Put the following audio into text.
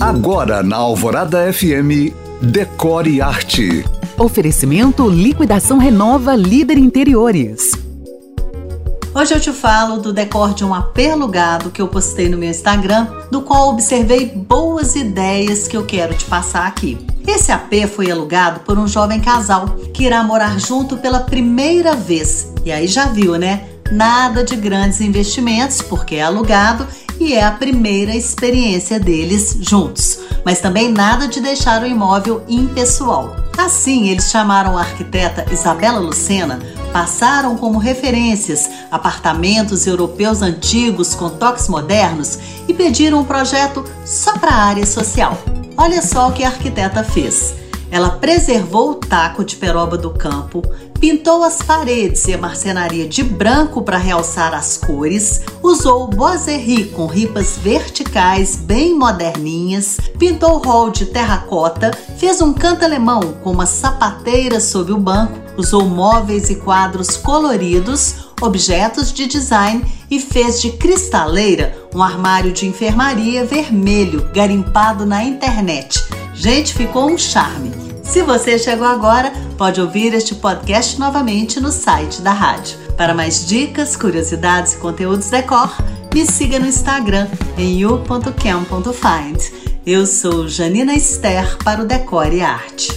Agora na Alvorada FM, Decore Arte. Oferecimento Liquidação Renova Líder Interiores. Hoje eu te falo do decor de um AP alugado que eu postei no meu Instagram, do qual observei boas ideias que eu quero te passar aqui. Esse AP foi alugado por um jovem casal que irá morar junto pela primeira vez. E aí já viu, né? Nada de grandes investimentos, porque é alugado e é a primeira experiência deles juntos. Mas também nada de deixar o imóvel impessoal. Assim, eles chamaram a arquiteta Isabela Lucena, passaram como referências apartamentos europeus antigos com toques modernos e pediram um projeto só para a área social. Olha só o que a arquiteta fez. Ela preservou o taco de peroba do campo, pintou as paredes e a marcenaria de branco para realçar as cores, usou boiserie com ripas verticais bem moderninhas, pintou o hall de terracota, fez um canto alemão com uma sapateira sob o banco, usou móveis e quadros coloridos, objetos de design e fez de cristaleira um armário de enfermaria vermelho garimpado na internet. Gente, ficou um charme. Se você chegou agora, pode ouvir este podcast novamente no site da rádio. Para mais dicas, curiosidades e conteúdos decor, me siga no Instagram em you.cam.find. Eu sou Janina Esther para o Decore Arte.